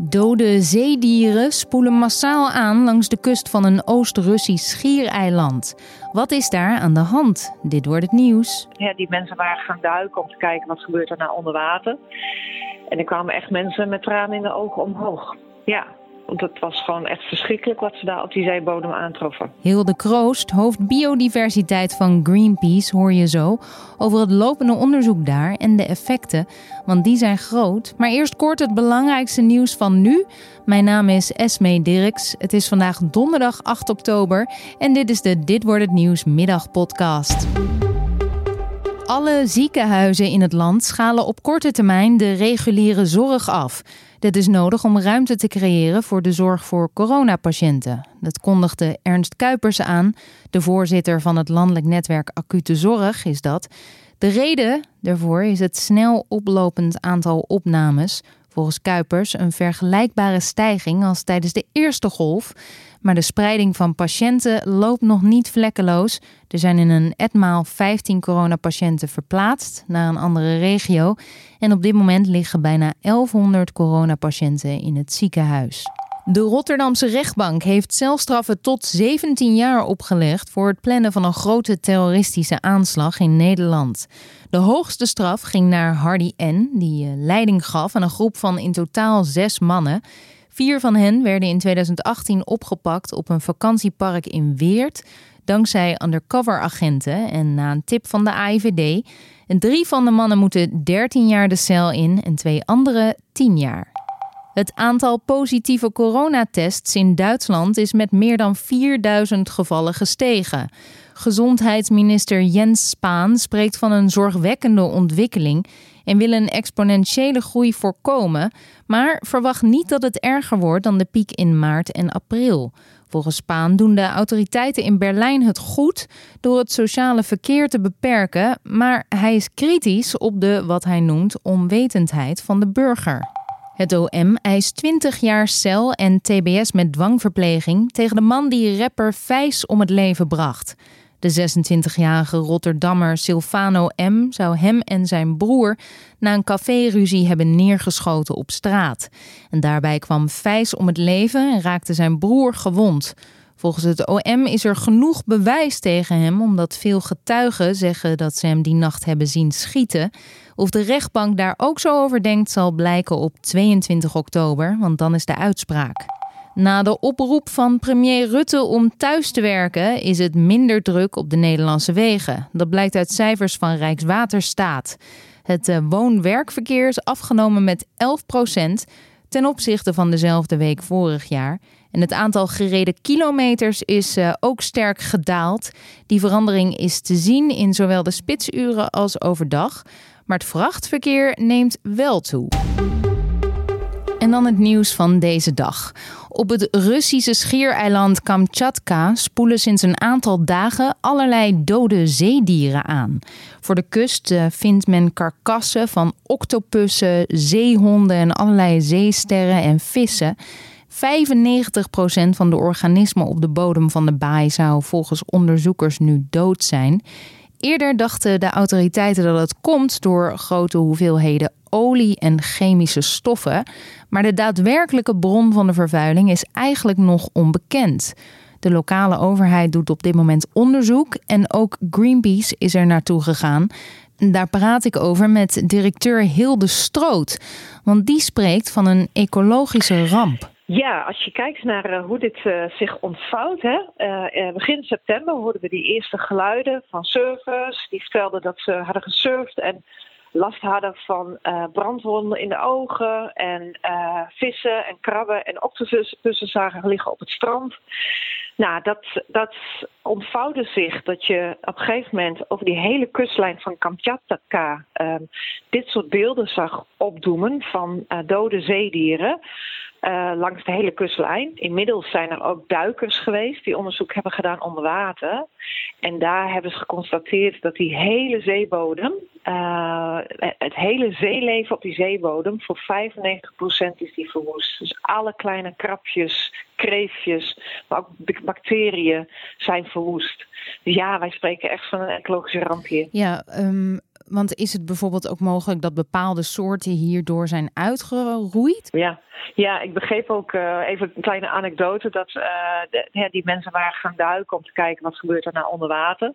Dode zeedieren spoelen massaal aan langs de kust van een Oost-Russisch schiereiland. Wat is daar aan de hand? Dit wordt het nieuws. Ja, die mensen waren gaan duiken om te kijken wat gebeurt er nou onder water. En er kwamen echt mensen met tranen in de ogen omhoog. Ja, want het was gewoon echt verschrikkelijk wat ze daar op die zeebodem aantroffen. Hilde Kroost, hoofd biodiversiteit van Greenpeace, hoor je zo over het lopende onderzoek daar en de effecten, want die zijn groot. Maar eerst kort het belangrijkste nieuws van nu. Mijn naam is Esme Dirks. Het is vandaag donderdag 8 oktober en dit is de Dit wordt het nieuws middagpodcast. Alle ziekenhuizen in het land schalen op korte termijn de reguliere zorg af. Dit is nodig om ruimte te creëren voor de zorg voor coronapatiënten. Dat kondigde Ernst Kuipers aan, de voorzitter van het landelijk netwerk Acute Zorg is dat. De reden daarvoor is het snel oplopend aantal opnames. Volgens Kuipers een vergelijkbare stijging als tijdens de eerste golf. Maar de spreiding van patiënten loopt nog niet vlekkeloos. Er zijn in een etmaal 15 coronapatiënten verplaatst naar een andere regio. En op dit moment liggen bijna 1100 coronapatiënten in het ziekenhuis. De Rotterdamse rechtbank heeft celstraffen tot 17 jaar opgelegd voor het plannen van een grote terroristische aanslag in Nederland. De hoogste straf ging naar Hardy N., die eh, leiding gaf aan een groep van in totaal zes mannen. Vier van hen werden in 2018 opgepakt op een vakantiepark in Weert, dankzij undercover-agenten en na een tip van de AIVD. En drie van de mannen moeten 13 jaar de cel in en twee anderen 10 jaar. Het aantal positieve coronatests in Duitsland is met meer dan 4000 gevallen gestegen. Gezondheidsminister Jens Spaan spreekt van een zorgwekkende ontwikkeling en wil een exponentiële groei voorkomen, maar verwacht niet dat het erger wordt dan de piek in maart en april. Volgens Spaan doen de autoriteiten in Berlijn het goed door het sociale verkeer te beperken, maar hij is kritisch op de wat hij noemt onwetendheid van de burger. Het OM eist 20 jaar cel en TBS met dwangverpleging tegen de man die rapper Vijs om het leven bracht. De 26-jarige Rotterdammer Silvano M. zou hem en zijn broer na een caféruzie hebben neergeschoten op straat. En daarbij kwam Vijs om het leven en raakte zijn broer gewond. Volgens het OM is er genoeg bewijs tegen hem, omdat veel getuigen zeggen dat ze hem die nacht hebben zien schieten. Of de rechtbank daar ook zo over denkt, zal blijken op 22 oktober, want dan is de uitspraak. Na de oproep van premier Rutte om thuis te werken is het minder druk op de Nederlandse wegen. Dat blijkt uit cijfers van Rijkswaterstaat. Het eh, woon-werkverkeer is afgenomen met 11% ten opzichte van dezelfde week vorig jaar. En het aantal gereden kilometers is uh, ook sterk gedaald. Die verandering is te zien in zowel de spitsuren als overdag. Maar het vrachtverkeer neemt wel toe. En dan het nieuws van deze dag. Op het Russische schiereiland Kamchatka spoelen sinds een aantal dagen allerlei dode zeedieren aan. Voor de kust eh, vindt men karkassen van octopussen, zeehonden en allerlei zeesterren en vissen. 95% van de organismen op de bodem van de baai zou volgens onderzoekers nu dood zijn. Eerder dachten de autoriteiten dat het komt door grote hoeveelheden olie en chemische stoffen, maar de daadwerkelijke bron van de vervuiling is eigenlijk nog onbekend. De lokale overheid doet op dit moment onderzoek en ook Greenpeace is er naartoe gegaan. Daar praat ik over met directeur Hilde Stroot, want die spreekt van een ecologische ramp. Ja, als je kijkt naar uh, hoe dit uh, zich ontvouwt. Hè, uh, begin september hoorden we die eerste geluiden van surfers. Die vertelden dat ze hadden gesurfd en last hadden van brandwonden in de ogen. En vissen en krabben en octopussen zagen liggen op het strand. Nou, dat, dat ontvouwde zich dat je op een gegeven moment over die hele kustlijn van Kamchatka ehm, dit soort beelden zag opdoemen van dode zeedieren. Uh, langs de hele kustlijn. Inmiddels zijn er ook duikers geweest die onderzoek hebben gedaan onder water. En daar hebben ze geconstateerd dat die hele zeebodem, Uh, het hele zeeleven op die zeebodem, voor 95% is die verwoest. Dus alle kleine krabjes, kreefjes, maar ook bacteriën zijn verwoest. Dus ja, wij spreken echt van een ecologische ramp hier. Ja, um, want is het bijvoorbeeld ook mogelijk dat bepaalde soorten hierdoor zijn uitgeroeid? Ja, ja ik begreep ook uh, even een kleine anekdote dat uh, de, ja, die mensen waren gaan duiken om te kijken wat gebeurt er nou onder water.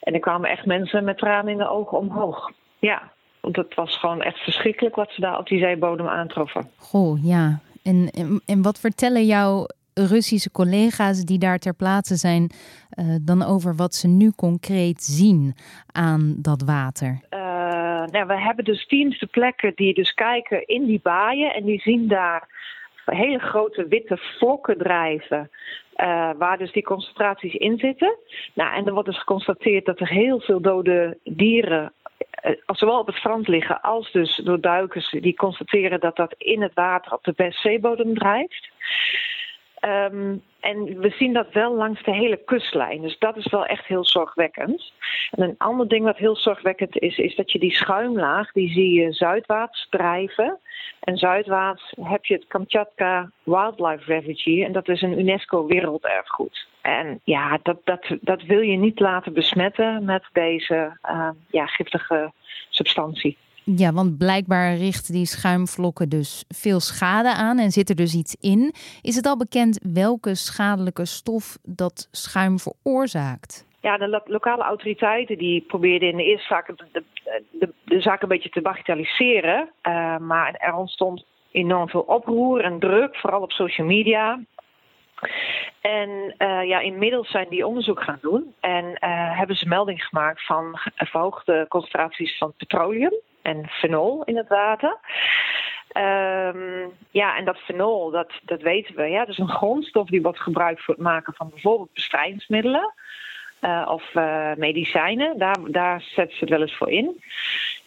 En er kwamen echt mensen met tranen in de ogen omhoog. Ja, want het was gewoon echt verschrikkelijk wat ze daar op die zeebodem aantroffen. Goh, ja. En, en, wat vertellen jouw Russische collega's die daar ter plaatse zijn uh, dan over wat ze nu concreet zien aan dat water? Uh, nou, we hebben dus teams plekken die dus kijken in die baaien en die zien daar hele grote witte vlokken drijven. Uh, waar dus die concentraties in zitten. Nou, en er wordt dus geconstateerd dat er heel veel dode dieren zowel op het strand liggen als dus door duikers die constateren dat dat in het water op de zeebodem drijft. Um, en we zien dat wel langs de hele kustlijn. Dus dat is wel echt heel zorgwekkend. En een ander ding wat heel zorgwekkend is, is dat je die schuimlaag, die zie je zuidwaarts drijven. En zuidwaarts heb je het Kamchatka Wildlife Refuge. En dat is een UNESCO werelderfgoed. En ja, dat, dat, dat wil je niet laten besmetten met deze uh, ja, giftige substantie. Ja, want blijkbaar richten die schuimvlokken dus veel schade aan en zit er dus iets in. Is het al bekend welke schadelijke stof dat schuim veroorzaakt? Ja, de lokale autoriteiten die probeerden in de eerste zaak de, de, de zaak een beetje te bagatelliseren. Uh, maar er ontstond enorm veel oproer en druk, vooral op social media. En uh, ja, inmiddels zijn die onderzoek gaan doen en uh, hebben ze melding gemaakt van verhoogde concentraties van petroleum en fenol in het water. Um, ja, en dat fenol, dat, dat weten we. Ja, dat is een grondstof die wordt gebruikt voor het maken van bijvoorbeeld bestrijdingsmiddelen. Uh, of medicijnen, daar, daar zetten ze het wel eens voor in.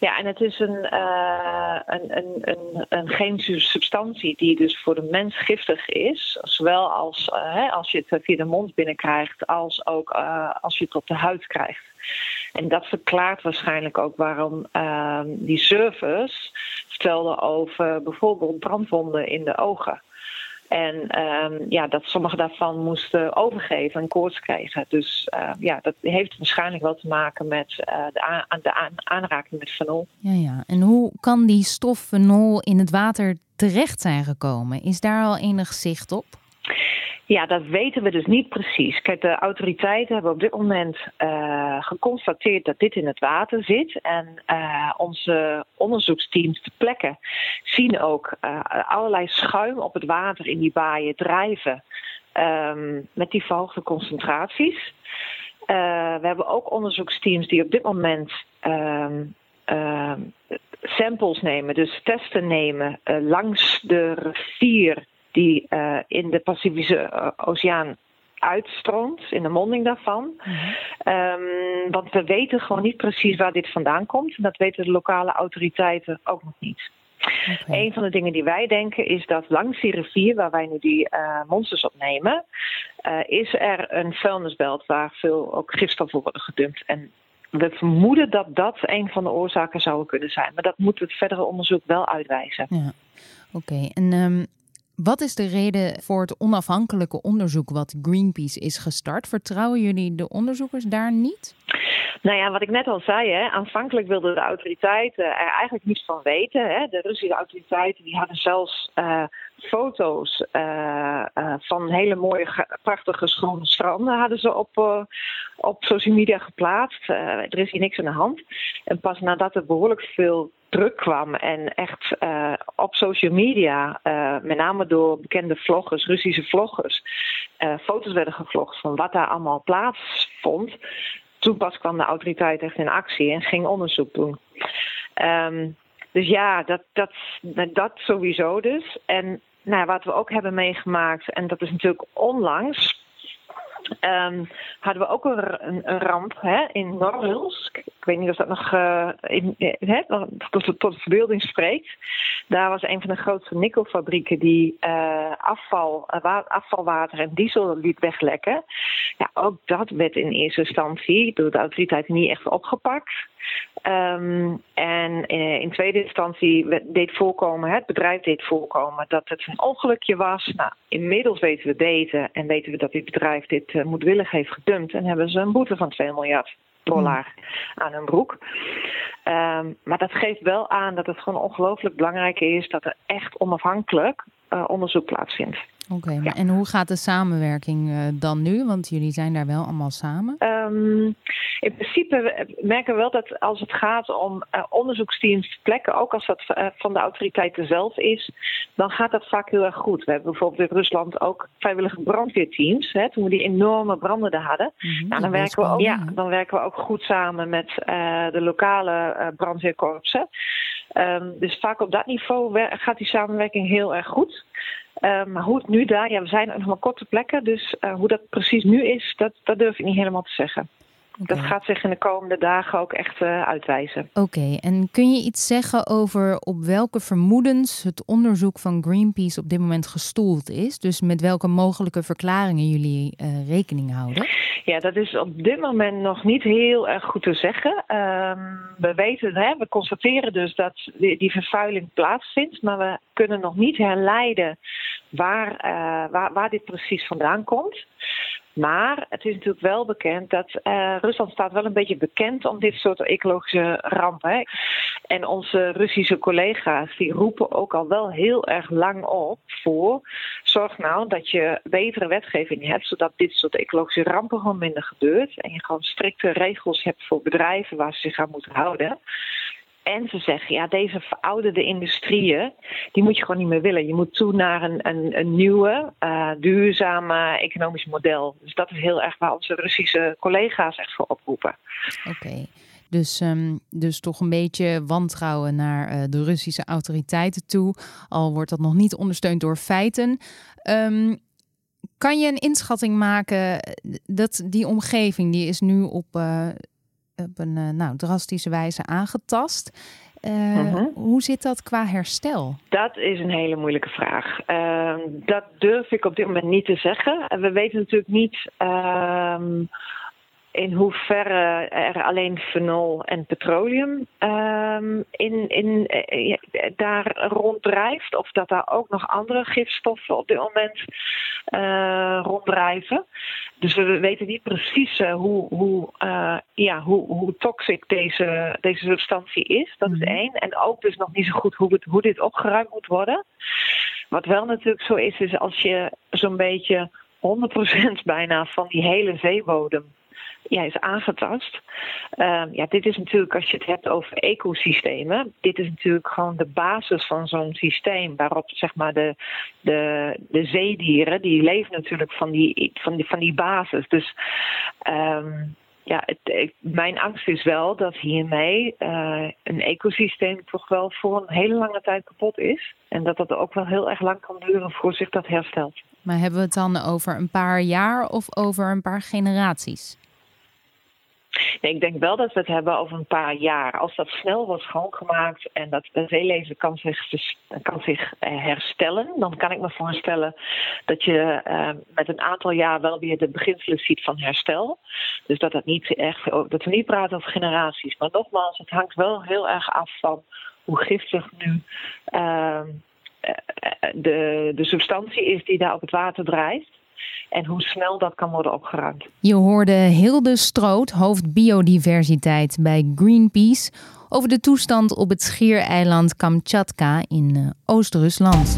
Ja, en het is een, uh, een, een, een, een chemische substantie die dus voor de mens giftig is. Zowel als, hè, als je het via de mond binnenkrijgt, als ook als je het op de huid krijgt. En dat verklaart waarschijnlijk ook waarom ehm, die surfers vertelden over bijvoorbeeld brandwonden in de ogen. En um, ja, dat sommige daarvan moesten overgeven en koorts kregen. Dus uh, ja, dat heeft waarschijnlijk wel te maken met uh, de, aan, de aan, aanraking met fenol. Ja, ja. En hoe kan die stof fenol in het water terecht zijn gekomen? Is daar al enig zicht op? Ja, dat weten we dus niet precies. Kijk, de autoriteiten hebben op dit moment uh, geconstateerd dat dit in het water zit. En uh, onze onderzoeksteams ter plekke zien ook uh, allerlei schuim op het water in die baaien drijven. Um, met die verhoogde concentraties. we hebben ook onderzoeksteams die op dit moment um, samples nemen, dus testen nemen langs de rivier die uh, in de Pacifische eh, Oceaan uitstroomt, in de monding daarvan. Um, want we weten gewoon niet precies waar dit vandaan komt. En dat weten de lokale autoriteiten ook nog niet. Okay. Een van de dingen die wij denken is dat langs die rivier waar wij nu die uh, monsters opnemen, uh, is er een vuilnisbelt waar veel ook gifstoffen worden gedumpt. En we vermoeden dat dat een van de oorzaken zou kunnen zijn. Maar dat moet het verdere onderzoek wel uitwijzen. Ja, oké. Okay. En um, wat is de reden voor het onafhankelijke onderzoek wat Greenpeace is gestart? Vertrouwen jullie de onderzoekers daar niet? Nou ja, wat ik net al zei, hè, aanvankelijk wilden de autoriteiten er eigenlijk niets van weten. Hè. De Russische autoriteiten die hadden zelfs uh, foto's uh, uh, van hele mooie, prachtige, schone stranden hadden ze op, op social media geplaatst. er is hier niks aan de hand. En pas nadat er behoorlijk veel druk kwam en echt op social media, met name door bekende vloggers, Russische vloggers, foto's werden gevlogd van wat daar allemaal plaatsvond. Toen pas kwam de autoriteit echt in actie en ging onderzoek doen. Um, dus ja, dat, dat, dat sowieso dus. En nou, wat we ook hebben meegemaakt, en dat is natuurlijk onlangs, Um, hadden we ook een, een, ramp hè, in Norilsk. Ik weet niet of dat nog uh, in, hè, tot, tot de verbeelding spreekt. Daar was een van de grootste nikkelfabrieken die uh, afval, afvalwater en diesel liet weglekken. Ja, ook dat werd in eerste instantie door de autoriteiten niet echt opgepakt. Ehm, en uh, in tweede instantie deed voorkomen, het bedrijf deed voorkomen dat het een ongelukje was. Nou, inmiddels weten we beter en weten we dat dit bedrijf dit uh, moedwillig heeft gedumpt. En hebben ze een boete van 2 miljard dollar aan hun broek. Um, maar dat geeft wel aan dat het gewoon ongelooflijk belangrijk is dat er echt onafhankelijk uh, onderzoek plaatsvindt. Oké, okay, ja. en hoe gaat de samenwerking uh, dan nu? Want jullie zijn daar wel allemaal samen. Um, in principe merken we wel dat als het gaat om uh, onderzoeksteams plekken, ook als dat uh, van de autoriteiten zelf is, dan gaat dat vaak heel erg goed. We hebben bijvoorbeeld in Rusland ook vrijwillige brandweerteams. Hè, toen we die enorme branden hadden. Mm-hmm, nou, dan, werken we ook, ja, dan werken we ook goed samen met de lokale brandweerkorpsen. Um, dus vaak op dat niveau gaat die samenwerking heel erg goed. Uh, maar hoe het nu daar, ja, we zijn nog maar korte plekken, dus uh, hoe dat precies nu is, dat, dat durf ik niet helemaal te zeggen. Okay. Dat gaat zich in de komende dagen ook echt uh, uitwijzen. Oké, okay. en kun je iets zeggen over op welke vermoedens het onderzoek van Greenpeace op dit moment gestoeld is? Dus met welke mogelijke verklaringen jullie uh, rekening houden? Ja, dat is op dit moment nog niet heel erg goed te zeggen. Um, we weten, hè, we constateren dus dat die, die, vervuiling plaatsvindt, maar we kunnen nog niet herleiden waar, uh, waar, waar dit precies vandaan komt. Maar het is natuurlijk wel bekend dat uh, Rusland staat wel een beetje bekend om dit soort ecologische rampen. En onze Russische collega's die roepen ook al wel heel erg lang op voor zorg nou dat je betere wetgeving hebt, zodat dit soort ecologische rampen gewoon minder gebeurt. En je gewoon strikte regels hebt voor bedrijven waar ze zich aan moeten houden. En ze zeggen, ja, deze verouderde industrieën, die moet je gewoon niet meer willen. Je moet toe naar een, een, een nieuwe, uh, duurzame economisch model. Dus dat is heel erg waar onze Russische collega's echt voor oproepen. Oké. Dus, um, dus toch een beetje wantrouwen naar uh, de Russische autoriteiten toe. Al wordt dat nog niet ondersteund door feiten. Um, kan je een inschatting maken dat die omgeving, die is nu op op een uh, nou, drastische wijze aangetast. Uh, uh-huh. Hoe zit dat qua herstel? Dat is een hele moeilijke vraag. Uh, dat durf ik op dit moment niet te zeggen. We weten natuurlijk niet ehm, in hoeverre er alleen fenol en petroleum um, in, in, uh, daar ronddrijft. Of dat daar ook nog andere gifstoffen op dit moment uh, ronddrijven. Dus we weten niet precies uh, hoe, hoe, ja, hoe, hoe toxic deze, deze substantie is. Dat is mm-hmm. één. En ook dus nog niet zo goed hoe, het, hoe dit opgeruimd moet worden. Wat wel natuurlijk zo is, is als je zo'n beetje 100% bijna van die hele zeebodem ja, is aangetast. Uh, ja, dit is natuurlijk, als je het hebt over ecosystemen, dit is natuurlijk gewoon de basis van zo'n systeem waarop zeg maar de, de, de zeedieren, die leven natuurlijk van die, van die, van die basis. Dus um, ja, mijn angst is wel dat hiermee uh, een ecosysteem toch wel voor een hele lange tijd kapot is. En dat dat ook wel heel erg lang kan duren voor zich dat herstelt. Maar hebben we het dan over een paar jaar of over een paar generaties? Ik denk wel dat we het hebben over een paar jaar. Als dat snel wordt schoongemaakt en dat het zeeleven kan zich, kan zich eh, herstellen, dan kan ik me voorstellen dat je uh, met een aantal jaar wel weer de beginselen ziet van herstel. Dus dat, het niet echt, dat we niet praten over generaties. Maar nogmaals, het hangt wel heel erg af van hoe giftig nu uh, de, de substantie is die daar op het water drijft en hoe snel dat kan worden opgeruimd. Je hoorde Hilde Stroot, hoofd biodiversiteit bij Greenpeace, over de toestand op het schiereiland Kamchatka in uh, Oost-Rusland.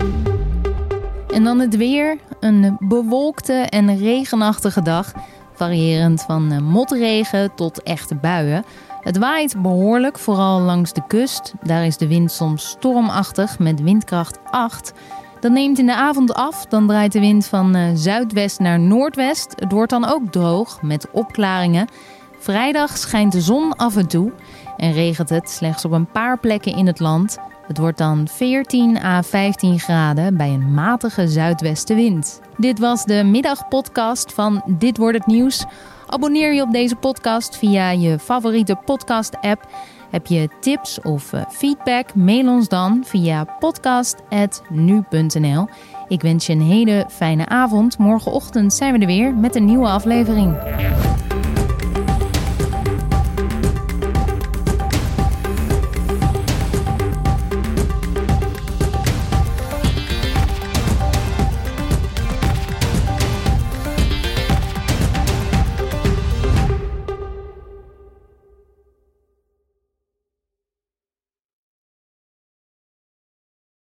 En dan het weer. Een bewolkte en regenachtige dag, variërend van uh, motregen tot echte buien. Het waait behoorlijk, vooral langs de kust. Daar is de wind soms stormachtig met windkracht 8. Dat neemt in de avond af. Dan draait de wind van uh, zuidwest naar noordwest. Het wordt dan ook droog met opklaringen. Vrijdag schijnt de zon af en toe en regent het slechts op een paar plekken in het land. Het wordt dan 14 à 15 graden bij een matige zuidwestenwind. Dit was de middagpodcast van Dit wordt het nieuws. Abonneer je op deze podcast via je favoriete podcast-app. Heb je tips of eh, feedback? Mail ons dan via podcast.nu.nl. Ik wens je een hele fijne avond. Morgenochtend zijn we er weer met een nieuwe aflevering.